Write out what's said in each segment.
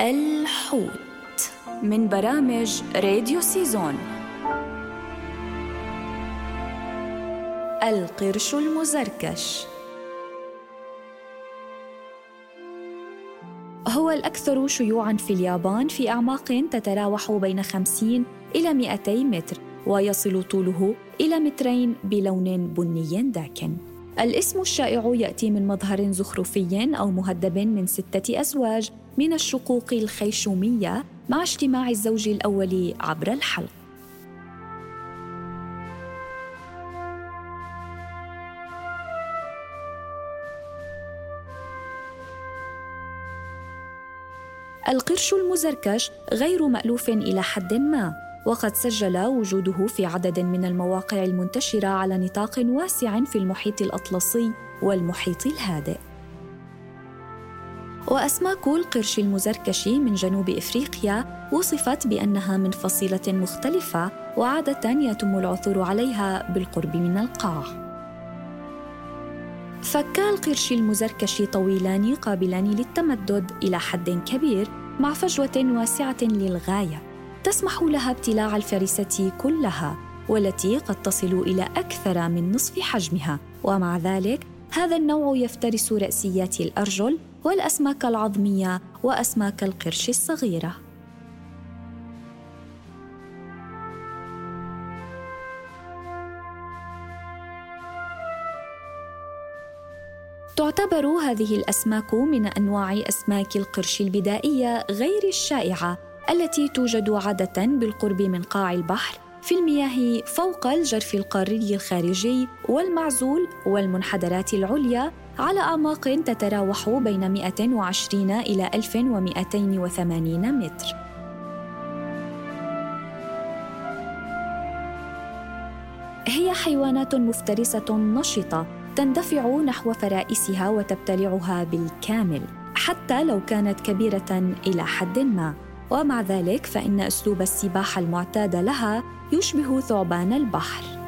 الحوت من برامج راديو سيزون. القرش المزركش. هو الأكثر شيوعاً في اليابان في أعماق تتراوح بين 50 إلى 200 متر ويصل طوله إلى مترين بلون بني داكن. الاسم الشائع يأتي من مظهر زخرفي أو مهدب من ستة أزواج من الشقوق الخيشومية مع اجتماع الزوج الأول عبر الحلق. القرش المزركش غير مألوف إلى حد ما. وقد سجل وجوده في عدد من المواقع المنتشرة على نطاق واسع في المحيط الأطلسي والمحيط الهادئ وأسماك القرش المزركش من جنوب إفريقيا وصفت بأنها من فصيلة مختلفة وعادة يتم العثور عليها بالقرب من القاع. فكا القرش المزركش طويلان قابلان للتمدد إلى حد كبير مع فجوة واسعة للغاية تسمح لها ابتلاع الفريسة كلها والتي قد تصل إلى أكثر من نصف حجمها ومع ذلك هذا النوع يفترس رأسيات الأرجل والأسماك العظمية وأسماك القرش الصغيرة. تعتبر هذه الأسماك من أنواع أسماك القرش البدائية غير الشائعة التي توجد عادة بالقرب من قاع البحر في المياه فوق الجرف القاري الخارجي والمعزول والمنحدرات العليا على أعماق تتراوح بين 120 إلى 1280 متر. هي حيوانات مفترسة نشطة تندفع نحو فرائسها وتبتلعها بالكامل حتى لو كانت كبيرة إلى حد ما. ومع ذلك فإن أسلوب السباحة المعتاد لها يشبه ثعبان البحر.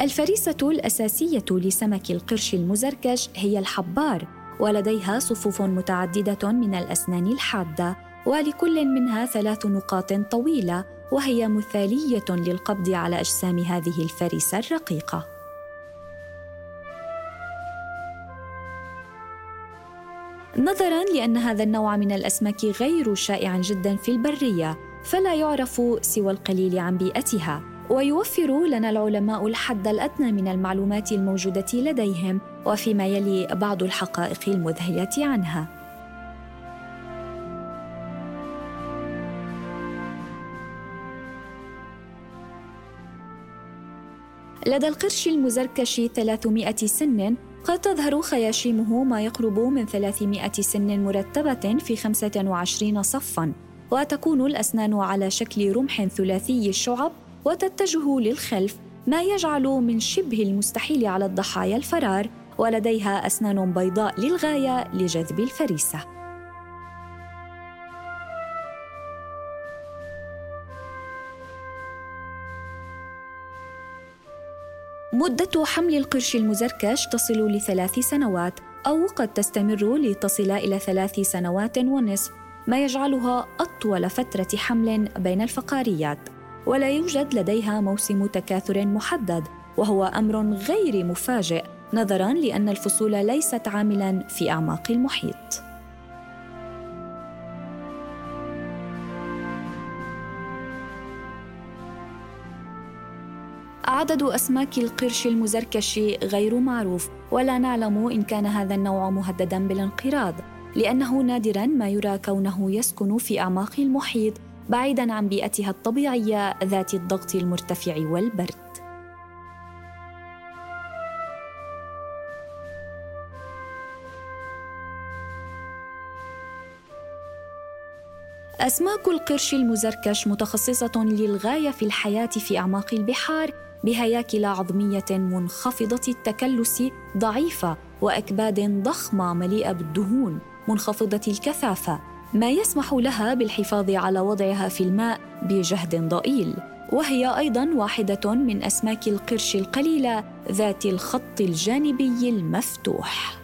الفريسة الأساسية لسمك القرش المزركش هي الحبار ولديها صفوف متعددة من الأسنان الحادة ولكل منها ثلاث نقاط طويلة وهي مثالية للقبض على أجسام هذه الفريسة الرقيقة. نظرا لأن هذا النوع من الأسماك غير شائع جدا في البرية فلا يعرف سوى القليل عن بيئتها. ويوفر لنا العلماء الحد الأدنى من المعلومات الموجودة لديهم وفيما يلي بعض الحقائق المذهلة عنها. لدى القرش المزركش 300 سن قد تظهر خياشيمه ما يقرب من 300 سن مرتبة في 25 صفاً وتكون الأسنان على شكل رمح ثلاثي الشعب وتتجه للخلف ما يجعل من شبه المستحيل على الضحايا الفرار ولديها أسنان بيضاء للغاية لجذب الفريسة. مدة حمل القرش المزركش تصل لثلاث سنوات أو قد تستمر لتصل إلى ثلاث سنوات ونصف ما يجعلها أطول فترة حمل بين الفقاريات. ولا يوجد لديها موسم تكاثر محدد وهو أمر غير مفاجئ نظرا لأن الفصول ليست عاملا في أعماق المحيط. عدد أسماك القرش المزركش غير معروف ولا نعلم إن كان هذا النوع مهددا بالانقراض لأنه نادرا ما يرى كونه يسكن في أعماق المحيط بعيدا عن بيئتها الطبيعية ذات الضغط المرتفع والبرد. أسماك القرش المزركش متخصصة للغاية في الحياة في أعماق البحار بهياكل عظمية منخفضة التكلس ضعيفة وأكباد ضخمة مليئة بالدهون منخفضة الكثافة. ما يسمح لها بالحفاظ على وضعها في الماء بجهد ضئيل. وهي أيضا واحدة من أسماك القرش القليلة ذات الخط الجانبي المفتوح.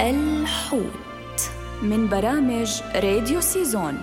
الحوت من برامج راديو سيزون.